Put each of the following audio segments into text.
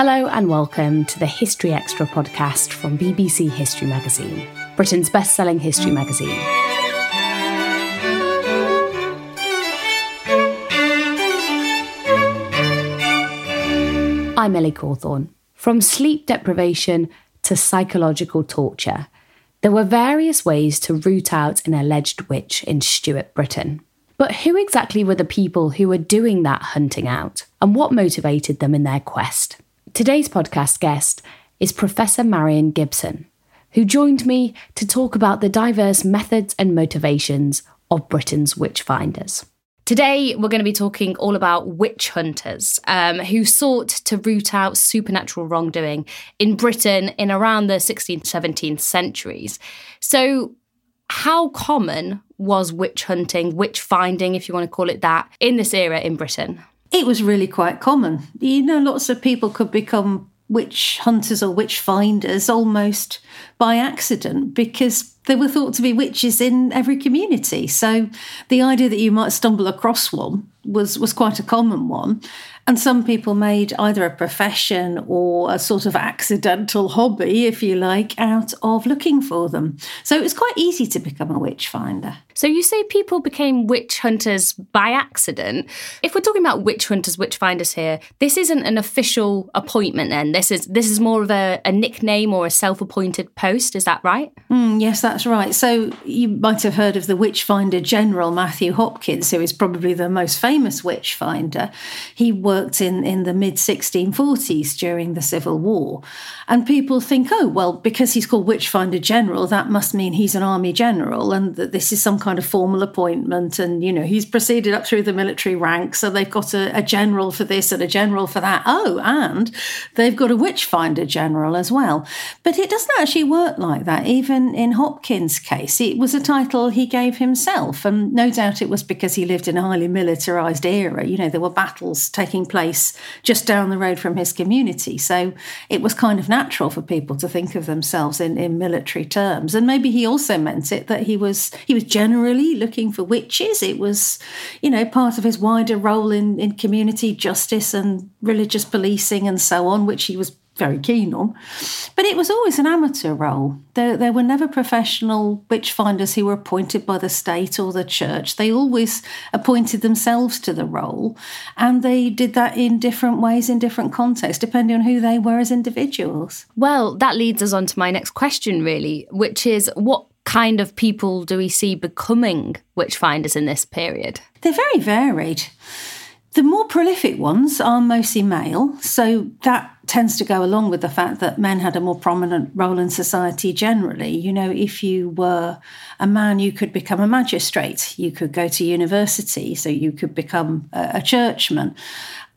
Hello and welcome to the History Extra podcast from BBC History Magazine, Britain's best selling history magazine. I'm Ellie Cawthorne. From sleep deprivation to psychological torture, there were various ways to root out an alleged witch in Stuart Britain. But who exactly were the people who were doing that hunting out, and what motivated them in their quest? Today's podcast guest is Professor Marion Gibson, who joined me to talk about the diverse methods and motivations of Britain's witch finders. Today, we're going to be talking all about witch hunters um, who sought to root out supernatural wrongdoing in Britain in around the 16th, 17th centuries. So, how common was witch hunting, witch finding, if you want to call it that, in this era in Britain? It was really quite common. You know, lots of people could become witch hunters or witch finders almost by accident because they were thought to be witches in every community. So the idea that you might stumble across one was was quite a common one. And some people made either a profession or a sort of accidental hobby, if you like, out of looking for them. So it was quite easy to become a witch finder. So you say people became witch hunters by accident. If we're talking about witch hunters, witch finders here, this isn't an official appointment then. This is this is more of a, a nickname or a self-appointed post, is that right? Mm, yes, that's right. So you might have heard of the witch finder general Matthew Hopkins, who is probably the most famous witch finder. He worked in, in the mid 1640s during the Civil War. And people think, oh, well, because he's called witch finder general, that must mean he's an army general and that this is some kind of formal appointment. And, you know, he's proceeded up through the military ranks. So they've got a, a general for this and a general for that. Oh, and they've got a witch finder general as well. But it doesn't actually work like that. Even in Hopkins' case, it was a title he gave himself. And no doubt it was because he lived in a highly militarized era. You know, there were battles taking place just down the road from his community. So it was kind of natural for people to think of themselves in, in military terms. And maybe he also meant it that he was he was generally looking for witches. It was, you know, part of his wider role in, in community justice and religious policing and so on, which he was very keen on. But it was always an amateur role. There, there were never professional witch finders who were appointed by the state or the church. They always appointed themselves to the role, and they did that in different ways, in different contexts, depending on who they were as individuals. Well, that leads us on to my next question, really, which is what kind of people do we see becoming witch finders in this period? They're very varied. The more prolific ones are mostly male, so that tends to go along with the fact that men had a more prominent role in society generally. You know, if you were a man, you could become a magistrate, you could go to university, so you could become a, a churchman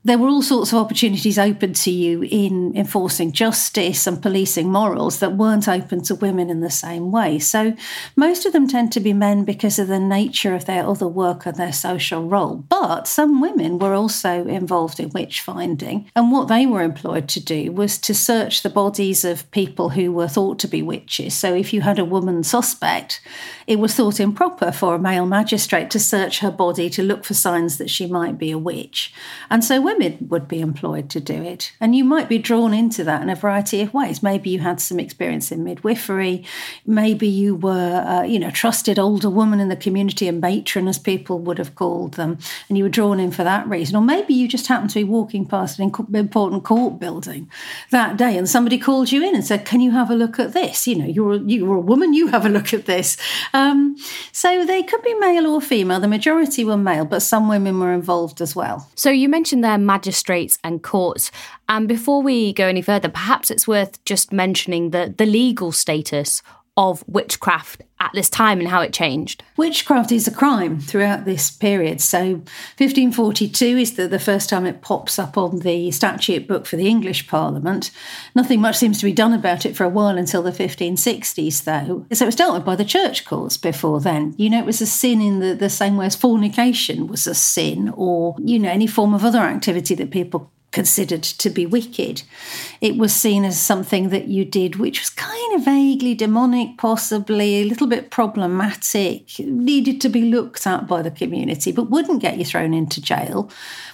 there were all sorts of opportunities open to you in enforcing justice and policing morals that weren't open to women in the same way. So most of them tend to be men because of the nature of their other work and their social role. But some women were also involved in witch finding. And what they were employed to do was to search the bodies of people who were thought to be witches. So if you had a woman suspect, it was thought improper for a male magistrate to search her body to look for signs that she might be a witch. And so women would be employed to do it. And you might be drawn into that in a variety of ways. Maybe you had some experience in midwifery. Maybe you were, uh, you know, trusted older woman in the community, a matron, as people would have called them, and you were drawn in for that reason. Or maybe you just happened to be walking past an important court building that day and somebody called you in and said, Can you have a look at this? You know, you're, you're a woman, you have a look at this. Um, so they could be male or female. The majority were male, but some women were involved as well. So you mentioned there magistrates and courts. And before we go any further, perhaps it's worth just mentioning the, the legal status of witchcraft at this time and how it changed? Witchcraft is a crime throughout this period. So 1542 is the, the first time it pops up on the statute book for the English Parliament. Nothing much seems to be done about it for a while until the 1560s, though. So it was dealt with by the church courts before then. You know, it was a sin in the, the same way as fornication was a sin or, you know, any form of other activity that people considered to be wicked. It was seen as something that you did which was kind of vaguely demonic, possibly a little bit problematic, needed to be looked at by the community, but wouldn't get you thrown into jail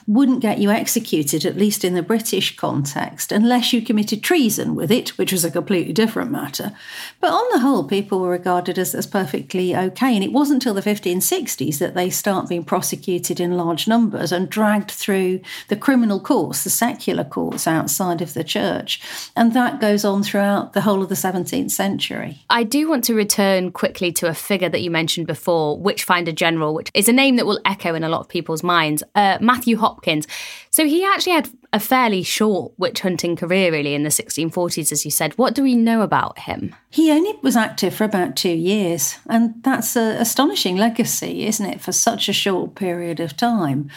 wouldn't get you executed, at least in the British context, unless you committed treason with it, which was a completely different matter. But on the whole, people were regarded as, as perfectly okay. And it wasn't until the 1560s that they start being prosecuted in large numbers and dragged through the criminal courts, the secular courts outside of the church. And that goes on throughout the whole of the 17th century. I do want to return quickly to a figure that you mentioned before, Witchfinder General, which is a name that will echo in a lot of people's minds. Uh, Matthew Hopkins Hopkins. So he actually had a fairly short witch hunting career, really, in the 1640s, as you said. What do we know about him? He only was active for about two years, and that's an astonishing legacy, isn't it, for such a short period of time.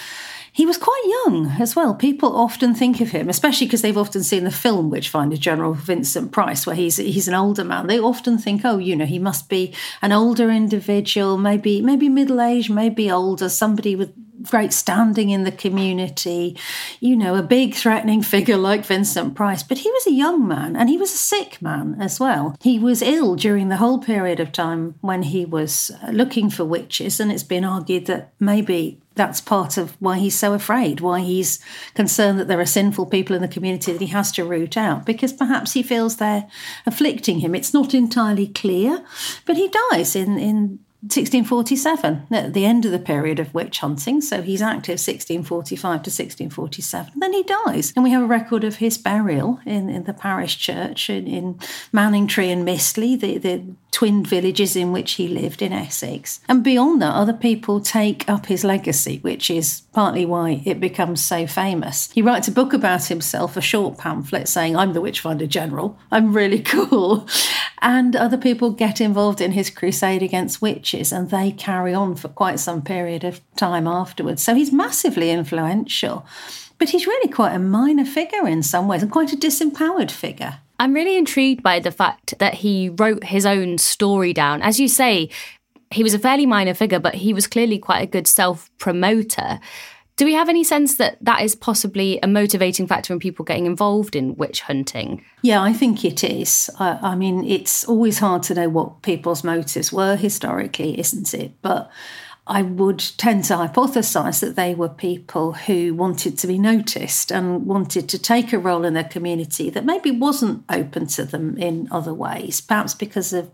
He was quite young as well. People often think of him, especially because they've often seen the film Witchfinder General Vincent Price, where he's he's an older man. They often think, oh, you know, he must be an older individual, maybe maybe middle aged, maybe older, somebody with great standing in the community, you know, a big threatening figure like Vincent Price. But he was a young man and he was a sick man as well. He was ill during the whole period of time when he was uh, looking for witches, and it's been argued that maybe that's part of why he's so afraid, why he's concerned that there are sinful people in the community that he has to root out, because perhaps he feels they're afflicting him. It's not entirely clear, but he dies in, in 1647, at the end of the period of witch hunting. So he's active 1645 to 1647. Then he dies. And we have a record of his burial in, in the parish church in, in Manningtree and Mistley, the, the twin villages in which he lived in Essex. And beyond that, other people take up his legacy, which is partly why it becomes so famous. He writes a book about himself, a short pamphlet saying, I'm the Witchfinder General, I'm really cool. And other people get involved in his crusade against witches, and they carry on for quite some period of time afterwards. So he's massively influential. But he's really quite a minor figure in some ways and quite a disempowered figure. I'm really intrigued by the fact that he wrote his own story down. As you say, he was a fairly minor figure, but he was clearly quite a good self promoter. Do we have any sense that that is possibly a motivating factor in people getting involved in witch hunting? Yeah, I think it is. I, I mean, it's always hard to know what people's motives were historically, isn't it? But I would tend to hypothesize that they were people who wanted to be noticed and wanted to take a role in their community that maybe wasn't open to them in other ways, perhaps because of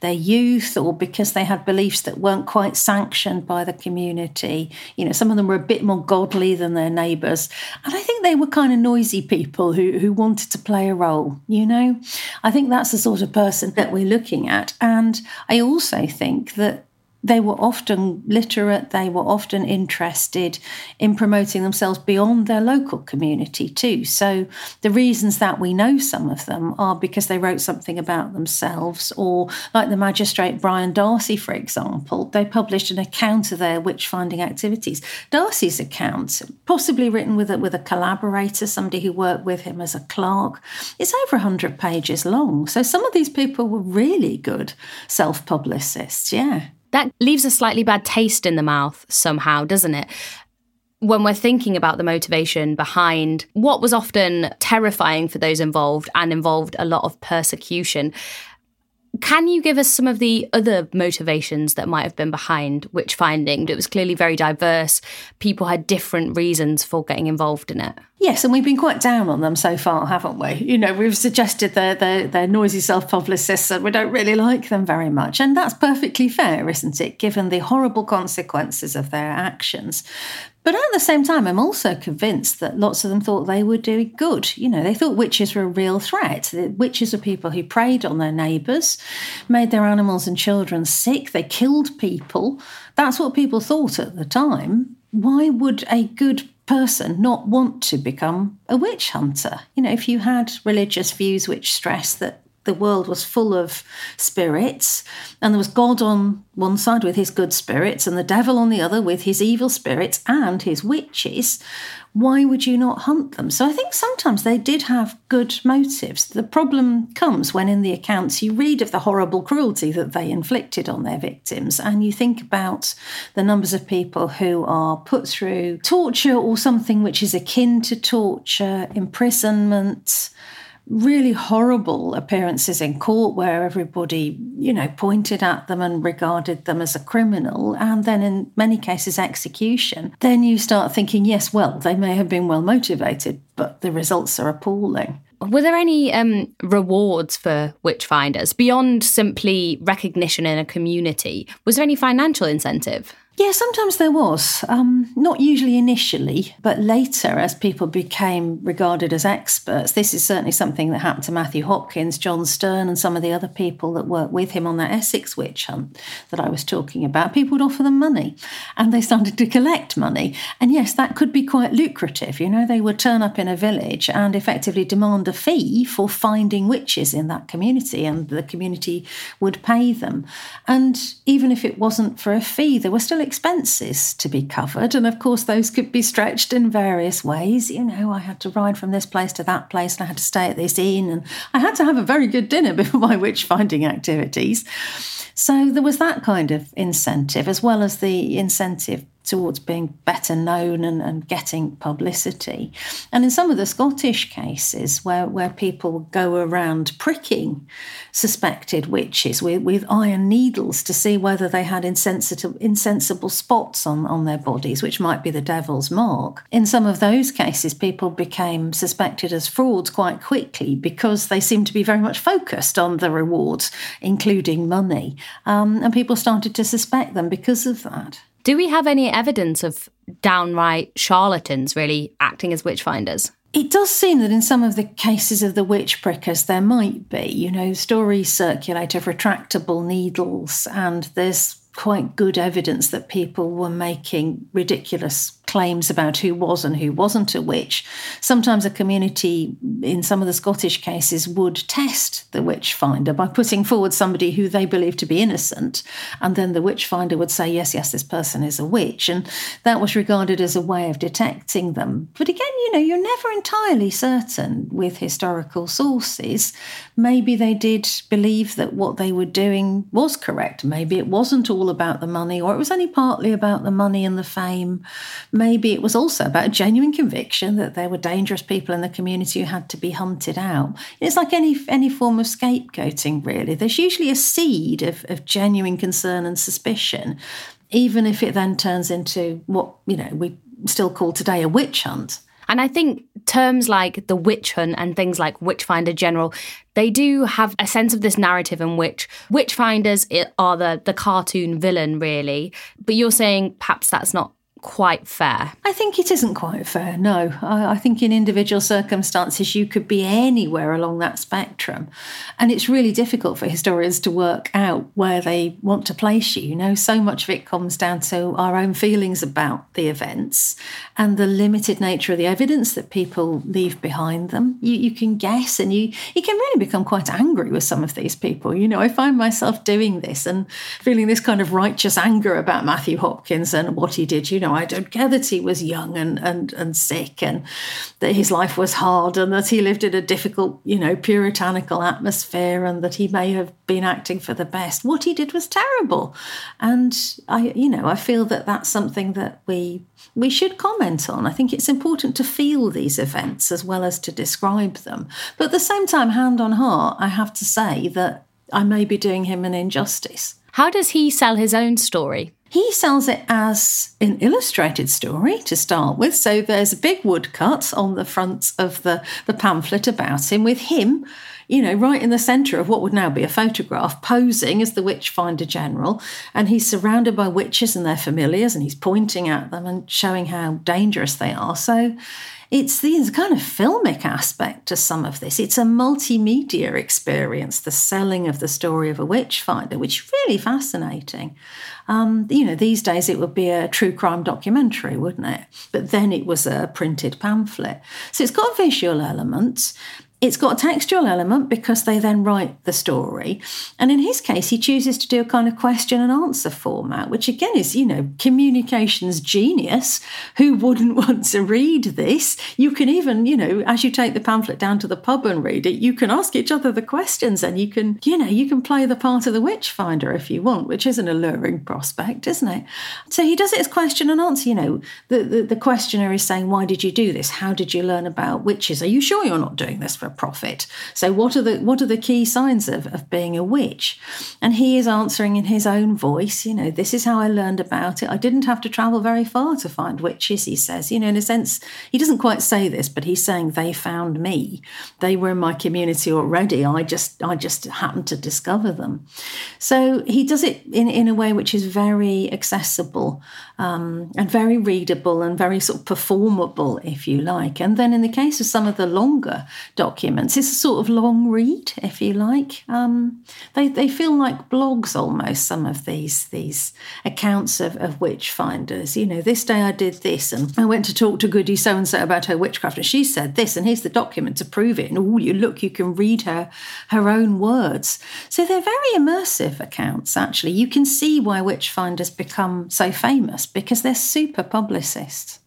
their youth or because they had beliefs that weren't quite sanctioned by the community. You know, some of them were a bit more godly than their neighbours. And I think they were kind of noisy people who, who wanted to play a role, you know? I think that's the sort of person that we're looking at. And I also think that they were often literate, they were often interested in promoting themselves beyond their local community too. So the reasons that we know some of them are because they wrote something about themselves, or like the magistrate Brian Darcy, for example, they published an account of their witch finding activities. Darcy's account, possibly written with a, with a collaborator, somebody who worked with him as a clerk, is over 100 pages long. So some of these people were really good self publicists, yeah that leaves a slightly bad taste in the mouth somehow, doesn't it? When we're thinking about the motivation behind what was often terrifying for those involved and involved a lot of persecution. Can you give us some of the other motivations that might have been behind witch finding? It was clearly very diverse. People had different reasons for getting involved in it. Yes, and we've been quite down on them so far, haven't we? You know, we've suggested they're, they're, they're noisy self publicists and we don't really like them very much. And that's perfectly fair, isn't it, given the horrible consequences of their actions. But at the same time, I'm also convinced that lots of them thought they were doing good. You know, they thought witches were a real threat. Witches are people who preyed on their neighbours, made their animals and children sick, they killed people. That's what people thought at the time. Why would a good person not want to become a witch hunter? You know, if you had religious views which stress that the world was full of spirits, and there was God on one side with his good spirits, and the devil on the other with his evil spirits and his witches. Why would you not hunt them? So I think sometimes they did have good motives. The problem comes when, in the accounts, you read of the horrible cruelty that they inflicted on their victims, and you think about the numbers of people who are put through torture or something which is akin to torture, imprisonment really horrible appearances in court where everybody, you know, pointed at them and regarded them as a criminal, and then in many cases execution, then you start thinking, yes, well, they may have been well motivated, but the results are appalling. Were there any um, rewards for witch finders beyond simply recognition in a community? Was there any financial incentive? Yeah, sometimes there was. Um, not usually initially, but later as people became regarded as experts. This is certainly something that happened to Matthew Hopkins, John Stearne, and some of the other people that worked with him on that Essex witch hunt that I was talking about. People would offer them money and they started to collect money. And yes, that could be quite lucrative. You know, they would turn up in a village and effectively demand a fee for finding witches in that community, and the community would pay them. And even if it wasn't for a fee, there were still expenses to be covered. And of course, those could be stretched in various ways. You know, I had to ride from this place to that place and I had to stay at this inn and I had to have a very good dinner before my witch finding activities. So there was that kind of incentive, as well as the incentive towards being better known and, and getting publicity. And in some of the Scottish cases where, where people go around pricking suspected witches with, with iron needles to see whether they had insensitive, insensible spots on, on their bodies, which might be the devil's mark. In some of those cases, people became suspected as frauds quite quickly because they seemed to be very much focused on the rewards, including money. Um, and people started to suspect them because of that. Do we have any evidence of downright charlatans really acting as witch finders? It does seem that in some of the cases of the witch prickers, there might be. You know, stories circulate of retractable needles, and there's quite good evidence that people were making ridiculous claims about who was and who wasn't a witch. Sometimes a community, in some of the Scottish cases, would test the witch finder by putting forward somebody who they believed to be innocent. And then the witch finder would say, yes, yes, this person is a witch. And that was regarded as a way of detecting them. But again, you know, you're never entirely certain with historical sources. Maybe they did believe that what they were doing was correct. Maybe it wasn't all about the money, or it was only partly about the money and the fame maybe it was also about a genuine conviction that there were dangerous people in the community who had to be hunted out. It's like any any form of scapegoating, really. There's usually a seed of, of genuine concern and suspicion, even if it then turns into what you know we still call today a witch hunt. And I think terms like the witch hunt and things like Witchfinder General, they do have a sense of this narrative in which witchfinders are the, the cartoon villain, really. But you're saying perhaps that's not quite fair? I think it isn't quite fair, no. I, I, think in individual circumstances, you could be anywhere along that spectrum. And it's really difficult for historians to work out where they want to place you. You know, so much of it comes down to our own feelings about the events and the limited nature of the evidence that people leave behind them. You, you can guess and you, you can really become quite angry with some of these people. You know, I find myself doing this and feeling this kind of righteous anger about Matthew Hopkins and what he did. You know, I don't care that he was young and, and, and sick and that his life was hard and that he lived in a difficult, you know, puritanical atmosphere and that he may have been acting for the best. What he did was terrible. And I, you know, I feel that that's something that we we should comment on. I think it's important to feel these events as well as to describe them. But at the same time, hand on heart, I have to say that I may be doing him an injustice. How does he sell his own story? He sells it as an illustrated story to start with. So there's a big woodcut on the front of the, the pamphlet about him with him, you know, right in the centre of what would now be a photograph, posing as the Witchfinder General. And he's surrounded by witches and their familiars, and he's pointing at them and showing how dangerous they are. So it's the kind of filmic aspect to some of this. It's a multimedia experience, the selling of the story of a witchfinder, which is really fascinating. Um, you know, these days it would be a true crime documentary, wouldn't it? But then it was a printed pamphlet. So it's got visual elements. It's got a textual element because they then write the story. And in his case, he chooses to do a kind of question and answer format, which again is, you know, communications genius. Who wouldn't want to read this? You can even, you know, as you take the pamphlet down to the pub and read it, you can ask each other the questions and you can, you know, you can play the part of the witch finder if you want, which is an alluring prospect, isn't it? So he does it as question and answer. You know, the, the, the questioner is saying, Why did you do this? How did you learn about witches? Are you sure you're not doing this for profit. So what are the what are the key signs of, of being a witch? And he is answering in his own voice, you know, this is how I learned about it. I didn't have to travel very far to find witches, he says. You know, in a sense, he doesn't quite say this, but he's saying they found me. They were in my community already. I just I just happened to discover them. So he does it in, in a way which is very accessible um, and very readable and very sort of performable, if you like. And then in the case of some of the longer documents, it's a sort of long read, if you like. Um, they, they feel like blogs almost, some of these these accounts of, of witch finders. You know, this day I did this, and I went to talk to Goody so and so about her witchcraft, and she said this, and here's the document to prove it. And oh, you look, you can read her her own words. So they're very immersive accounts, actually. You can see why witch finders become so famous because they're super publicists.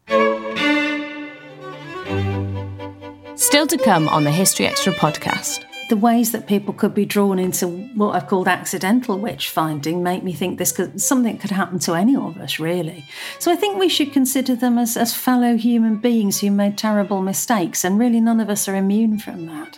Still to come on the History Extra podcast. The ways that people could be drawn into what I've called accidental witch finding make me think this could something could happen to any of us, really. So I think we should consider them as, as fellow human beings who made terrible mistakes, and really none of us are immune from that.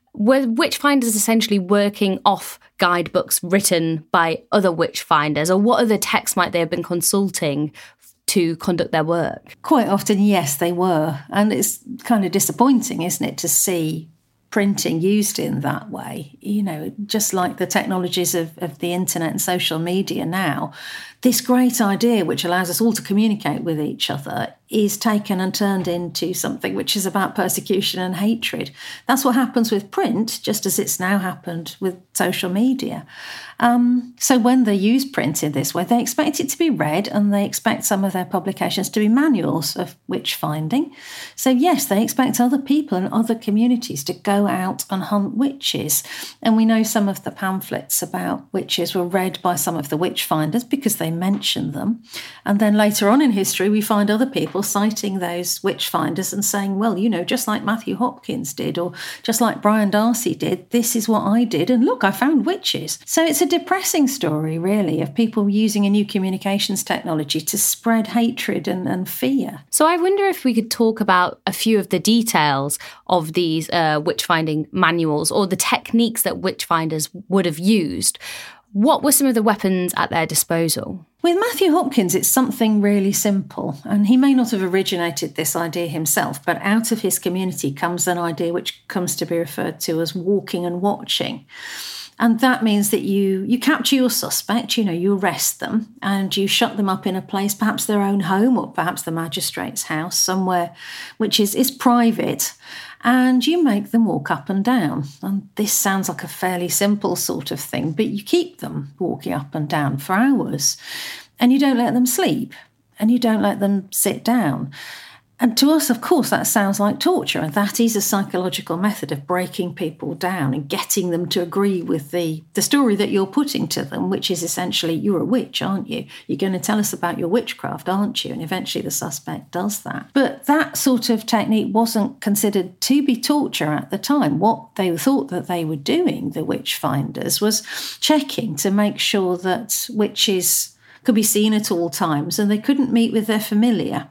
Were witch finders essentially working off guidebooks written by other witch finders, or what other texts might they have been consulting to conduct their work? Quite often, yes, they were. And it's kind of disappointing, isn't it, to see printing used in that way. You know, just like the technologies of, of the internet and social media now, this great idea, which allows us all to communicate with each other, is taken and turned into something which is about persecution and hatred. That's what happens with print, just as it's now happened with social media. Um, so when they use print in this way, they expect it to be read and they expect some of their publications to be manuals of witch finding. So, yes, they expect other people and other communities to go out and hunt witches. And we know some of the pamphlets about witches were read by some of the witch finders because they mention them. And then later on in history, we find other people citing those witch finders and saying, well, you know, just like Matthew Hopkins did, or just like Brian Darcy did, this is what I did. And look, I found witches. So it's a depressing story, really, of people using a new communications technology to spread hatred and, and fear. So I wonder if we could talk about a few of the details of these uh, witch finding manuals or the techniques that witch finders would have used. What were some of the weapons at their disposal? With Matthew Hopkins, it's something really simple, and he may not have originated this idea himself, but out of his community comes an idea which comes to be referred to as walking and watching. And that means that you you capture your suspect, you know, you arrest them and you shut them up in a place, perhaps their own home or perhaps the magistrate's house, somewhere which is, is private, and you make them walk up and down. And this sounds like a fairly simple sort of thing, but you keep them walking up and down for hours and you don't let them sleep and you don't let them sit down. And to us, of course, that sounds like torture. And that is a psychological method of breaking people down and getting them to agree with the, the story that you're putting to them, which is essentially, you're a witch, aren't you? You're going to tell us about your witchcraft, aren't you? And eventually the suspect does that. But that sort of technique wasn't considered to be torture at the time. What they thought that they were doing, the witch finders, was checking to make sure that witches could be seen at all times and they couldn't meet with their familiar.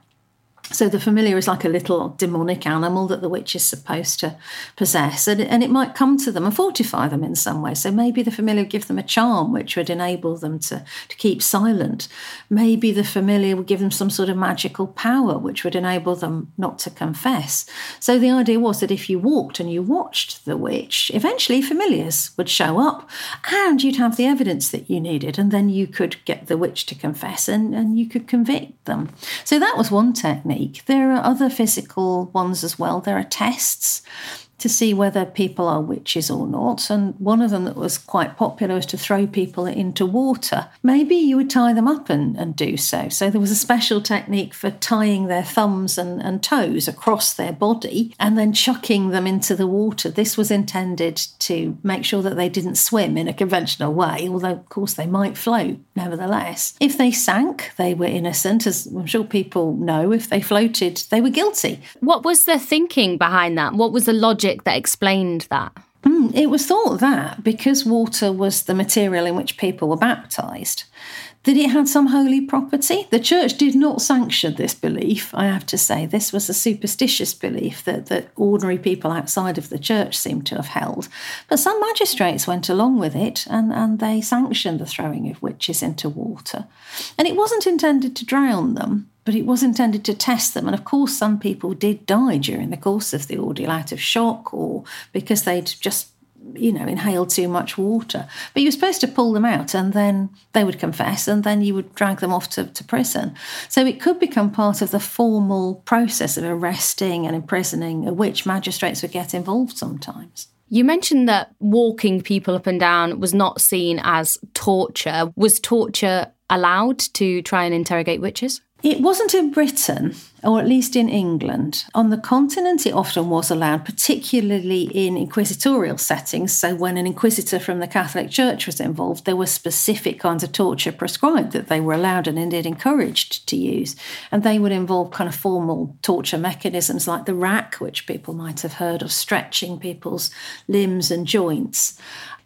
So the familiar is like a little demonic animal that the witch is supposed to possess, and, and it might come to them and fortify them in some way. So maybe the familiar would give them a charm which would enable them to, to keep silent. Maybe the familiar would give them some sort of magical power which would enable them not to confess. So the idea was that if you walked and you watched the witch, eventually familiars would show up and you'd have the evidence that you needed, and then you could get the witch to confess and, and you could convict them. So that was one technique. There are other physical ones as well. There are tests to see whether people are witches or not. And one of them that was quite popular was to throw people into water. Maybe you would tie them up and, and do so. So there was a special technique for tying their thumbs and, and toes across their body and then chucking them into the water. This was intended to make sure that they didn't swim in a conventional way, although, of course, they might float nevertheless. If they sank, they were innocent, as I'm sure people know. If they floated, they were guilty. What was the thinking behind that? What was the logic? Logic that explained that? Mm, it was thought that because water was the material in which people were baptized, that it had some holy property. The church did not sanction this belief, I have to say. This was a superstitious belief that, that ordinary people outside of the church seemed to have held. But some magistrates went along with it and, and they sanctioned the throwing of witches into water. And it wasn't intended to drown them, but it was intended to test them. And of course, some people did die during the course of the ordeal out of shock or because they'd just, you know, inhaled too much water. But you were supposed to pull them out and then they would confess and then you would drag them off to, to prison. So it could become part of the formal process of arresting and imprisoning, uh, which magistrates would get involved sometimes. You mentioned that walking people up and down was not seen as torture. Was torture allowed to try and interrogate witches? It wasn't in Britain, or at least in England. On the continent, it often was allowed, particularly in inquisitorial settings. So, when an inquisitor from the Catholic Church was involved, there were specific kinds of torture prescribed that they were allowed and indeed encouraged to use. And they would involve kind of formal torture mechanisms like the rack, which people might have heard of, stretching people's limbs and joints.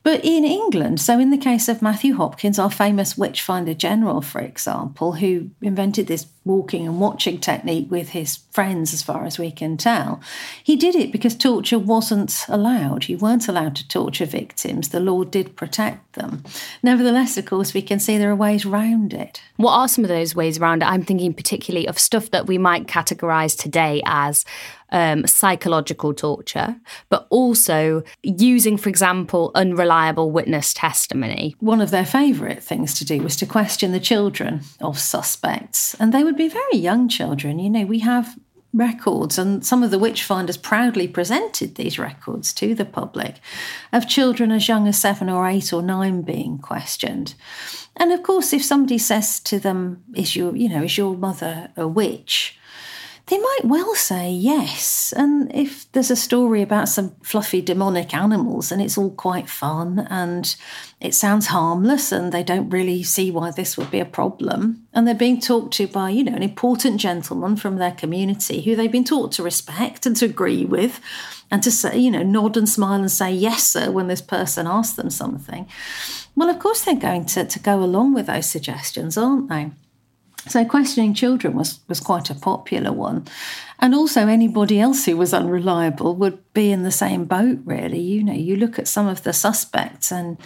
But in England, so in the case of Matthew Hopkins, our famous witchfinder general, for example, who invented this walking and watching technique with his friends, as far as we can tell, he did it because torture wasn't allowed. You weren't allowed to torture victims. The law did protect them. Nevertheless, of course, we can see there are ways around it. What are some of those ways around it? I'm thinking particularly of stuff that we might categorise today as um, psychological torture, but also using, for example, unreliable witness testimony. One of their favourite things to do was to question the children of suspects. And they would be very young children. You know, we have records, and some of the witch finders proudly presented these records to the public of children as young as seven or eight or nine being questioned. And of course, if somebody says to them, "Is your, you know, is your mother a witch?" They might well say yes. And if there's a story about some fluffy demonic animals and it's all quite fun and it sounds harmless and they don't really see why this would be a problem, and they're being talked to by, you know, an important gentleman from their community who they've been taught to respect and to agree with and to say, you know, nod and smile and say yes, sir, when this person asks them something. Well, of course, they're going to, to go along with those suggestions, aren't they? So questioning children was, was quite a popular one. And also anybody else who was unreliable would be in the same boat, really. You know, you look at some of the suspects and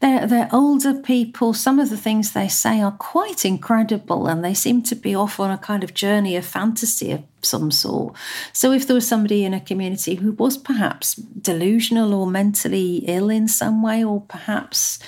they're, they're older people. Some of the things they say are quite incredible and they seem to be off on a kind of journey of fantasy of some sort. So if there was somebody in a community who was perhaps delusional or mentally ill in some way, or perhaps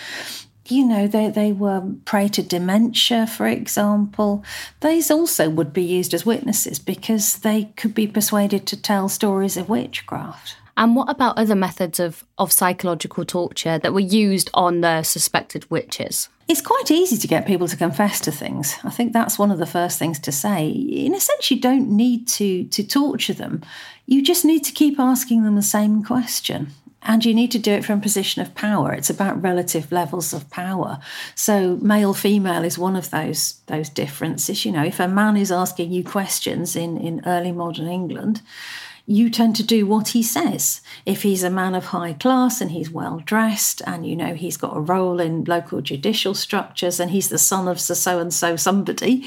you know, they, they were prey to dementia, for example. These also would be used as witnesses because they could be persuaded to tell stories of witchcraft. And what about other methods of, of psychological torture that were used on the suspected witches? It's quite easy to get people to confess to things. I think that's one of the first things to say. In a sense, you don't need to, to torture them. You just need to keep asking them the same question and you need to do it from a position of power. It's about relative levels of power. So male female is one of those those differences you know. If a man is asking you questions in in early modern england you tend to do what he says. If he's a man of high class and he's well dressed and you know he's got a role in local judicial structures and he's the son of so and so somebody,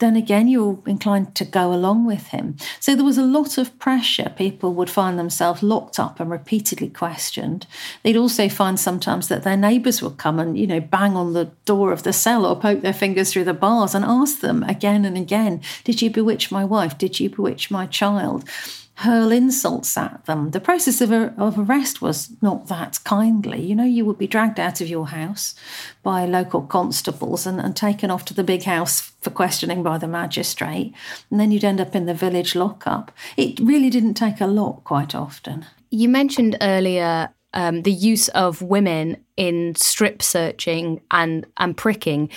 then again, you're inclined to go along with him. So there was a lot of pressure. People would find themselves locked up and repeatedly questioned. They'd also find sometimes that their neighbours would come and, you know, bang on the door of the cell or poke their fingers through the bars and ask them again and again, Did you bewitch my wife? Did you bewitch my child? Hurl insults at them. The process of, of arrest was not that kindly. You know, you would be dragged out of your house by local constables and, and taken off to the big house for questioning by the magistrate, and then you'd end up in the village lockup. It really didn't take a lot quite often. You mentioned earlier um, the use of women in strip searching and, and pricking.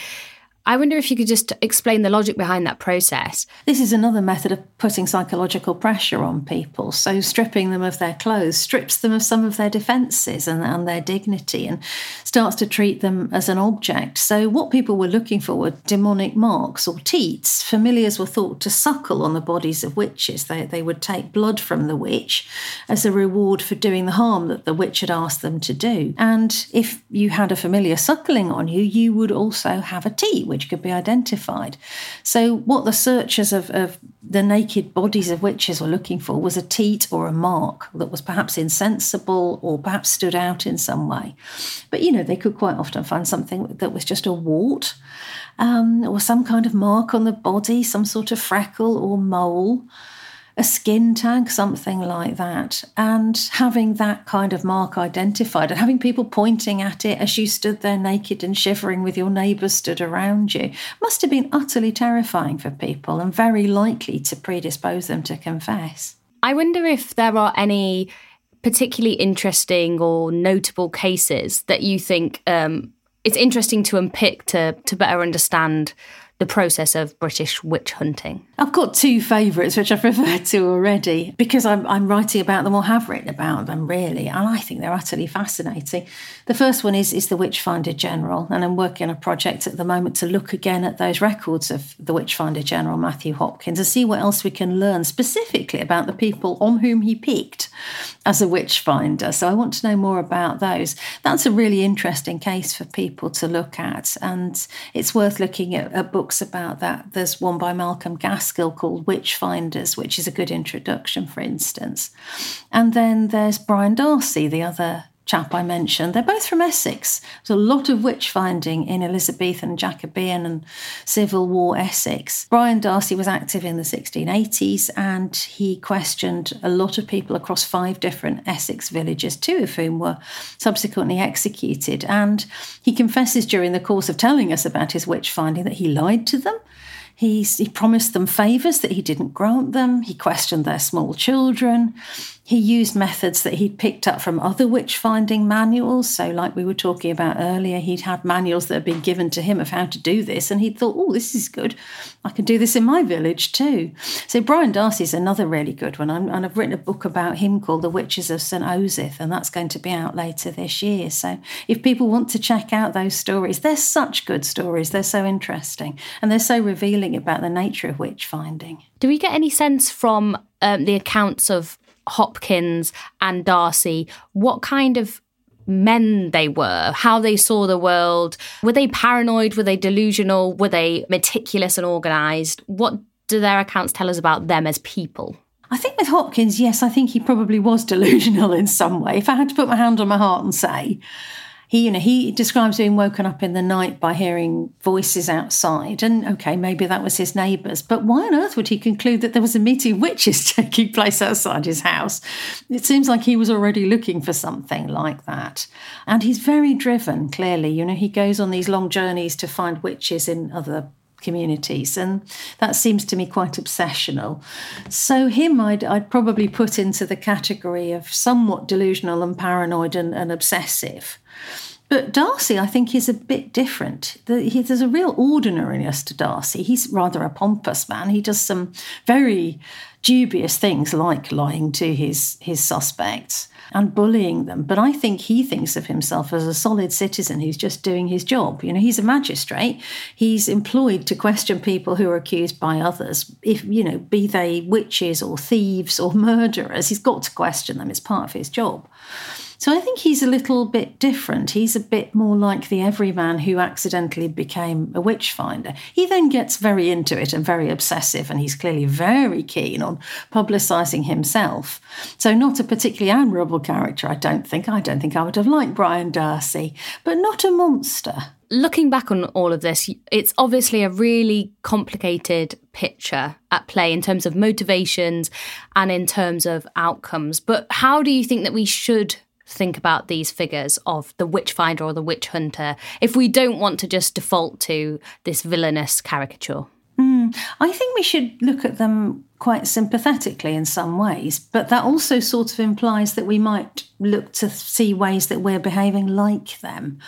I wonder if you could just explain the logic behind that process. This is another method of putting psychological pressure on people. So, stripping them of their clothes strips them of some of their defences and, and their dignity and starts to treat them as an object. So, what people were looking for were demonic marks or teats. Familiars were thought to suckle on the bodies of witches. They, they would take blood from the witch as a reward for doing the harm that the witch had asked them to do. And if you had a familiar suckling on you, you would also have a teat which could be identified. So, what the searchers of, of the naked bodies of witches were looking for was a teat or a mark that was perhaps insensible or perhaps stood out in some way. But, you know, they could quite often find something that was just a wart um, or some kind of mark on the body, some sort of freckle or mole a skin tag, something like that, and having that kind of mark identified and having people pointing at it as you stood there naked and shivering with your neighbours stood around you must have been utterly terrifying for people and very likely to predispose them to confess. I wonder if there are any particularly interesting or notable cases that you think um, it's interesting to unpick to, to better understand the process of British witch hunting? I've got two favourites, which I've referred to already, because I'm, I'm writing about them or have written about them, really, and I think they're utterly fascinating. The first one is, is the Witchfinder General, and I'm working on a project at the moment to look again at those records of the Witchfinder General, Matthew Hopkins, and see what else we can learn specifically about the people on whom he picked as a witchfinder. So I want to know more about those. That's a really interesting case for people to look at, and it's worth looking at, at books about that. There's one by Malcolm Gaskill called Witchfinders, which is a good introduction, for instance. And then there's Brian Darcy, the other chap I mentioned, they're both from Essex. There's a lot of witch finding in Elizabethan, Jacobean, and Civil War Essex. Brian Darcy was active in the 1680s and he questioned a lot of people across five different Essex villages, two of whom were subsequently executed. And he confesses during the course of telling us about his witch finding that he lied to them. He's, he promised them favours that he didn't grant them. He questioned their small children. He used methods that he'd picked up from other witch finding manuals. So, like we were talking about earlier, he'd had manuals that had been given to him of how to do this, and he'd thought, oh, this is good. I can do this in my village too. So, Brian Darcy's another really good one. I'm, and I've written a book about him called The Witches of St. Osyth, and that's going to be out later this year. So, if people want to check out those stories, they're such good stories. They're so interesting, and they're so revealing about the nature of witch finding. Do we get any sense from um, the accounts of Hopkins and Darcy, what kind of men they were, how they saw the world. Were they paranoid? Were they delusional? Were they meticulous and organised? What do their accounts tell us about them as people? I think with Hopkins, yes, I think he probably was delusional in some way. If I had to put my hand on my heart and say, he, you know, he describes being woken up in the night by hearing voices outside. And okay, maybe that was his neighbours. But why on earth would he conclude that there was a meeting of witches taking place outside his house? It seems like he was already looking for something like that. And he's very driven, clearly. You know, he goes on these long journeys to find witches in other communities and that seems to me quite obsessional so him i'd, I'd probably put into the category of somewhat delusional and paranoid and, and obsessive but Darcy, I think, is a bit different. There's a real ordinariness to Darcy. He's rather a pompous man. He does some very dubious things, like lying to his, his suspects and bullying them. But I think he thinks of himself as a solid citizen who's just doing his job. You know, he's a magistrate. He's employed to question people who are accused by others, if, you know, be they witches or thieves or murderers. He's got to question them. It's part of his job. So I think he's a little bit different. He's a bit more like the everyman who accidentally became a witch finder. He then gets very into it and very obsessive, and he's clearly very keen on publicising himself. So, not a particularly admirable character, I don't think. I don't think I would have liked Brian Darcy, but not a monster looking back on all of this, it's obviously a really complicated picture at play in terms of motivations and in terms of outcomes. But how do you think that we should think about these figures of the witch finder or the witch hunter if we don't want to just default to this villainous caricature? Mm, I think we should look at them quite sympathetically in some ways, but that also sort of implies that we might look to see ways that we're behaving like them.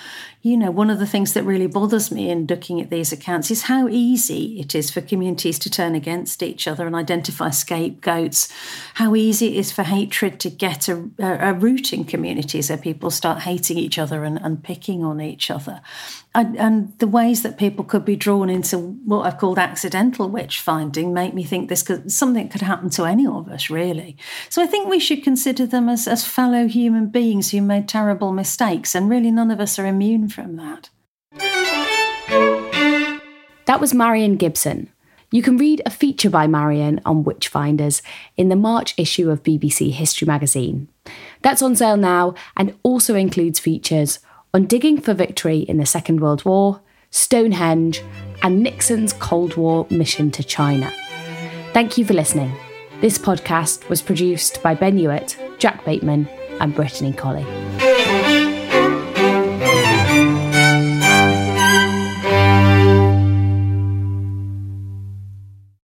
You know, one of the things that really bothers me in looking at these accounts is how easy it is for communities to turn against each other and identify scapegoats, how easy it is for hatred to get a, a root in communities where people start hating each other and, and picking on each other. And, and, the ways that people could be drawn into what I've called accidental witch finding make me think this could something could happen to any of us, really. So I think we should consider them as, as fellow human beings who made terrible mistakes, and really none of us are immune from that. That was Marion Gibson. You can read a feature by Marion on Witchfinders in the March issue of BBC History magazine. That's on sale now and also includes features on digging for victory in the Second World War, Stonehenge, and Nixon's Cold War mission to China. Thank you for listening. This podcast was produced by Ben Hewitt, Jack Bateman, and Brittany Colley.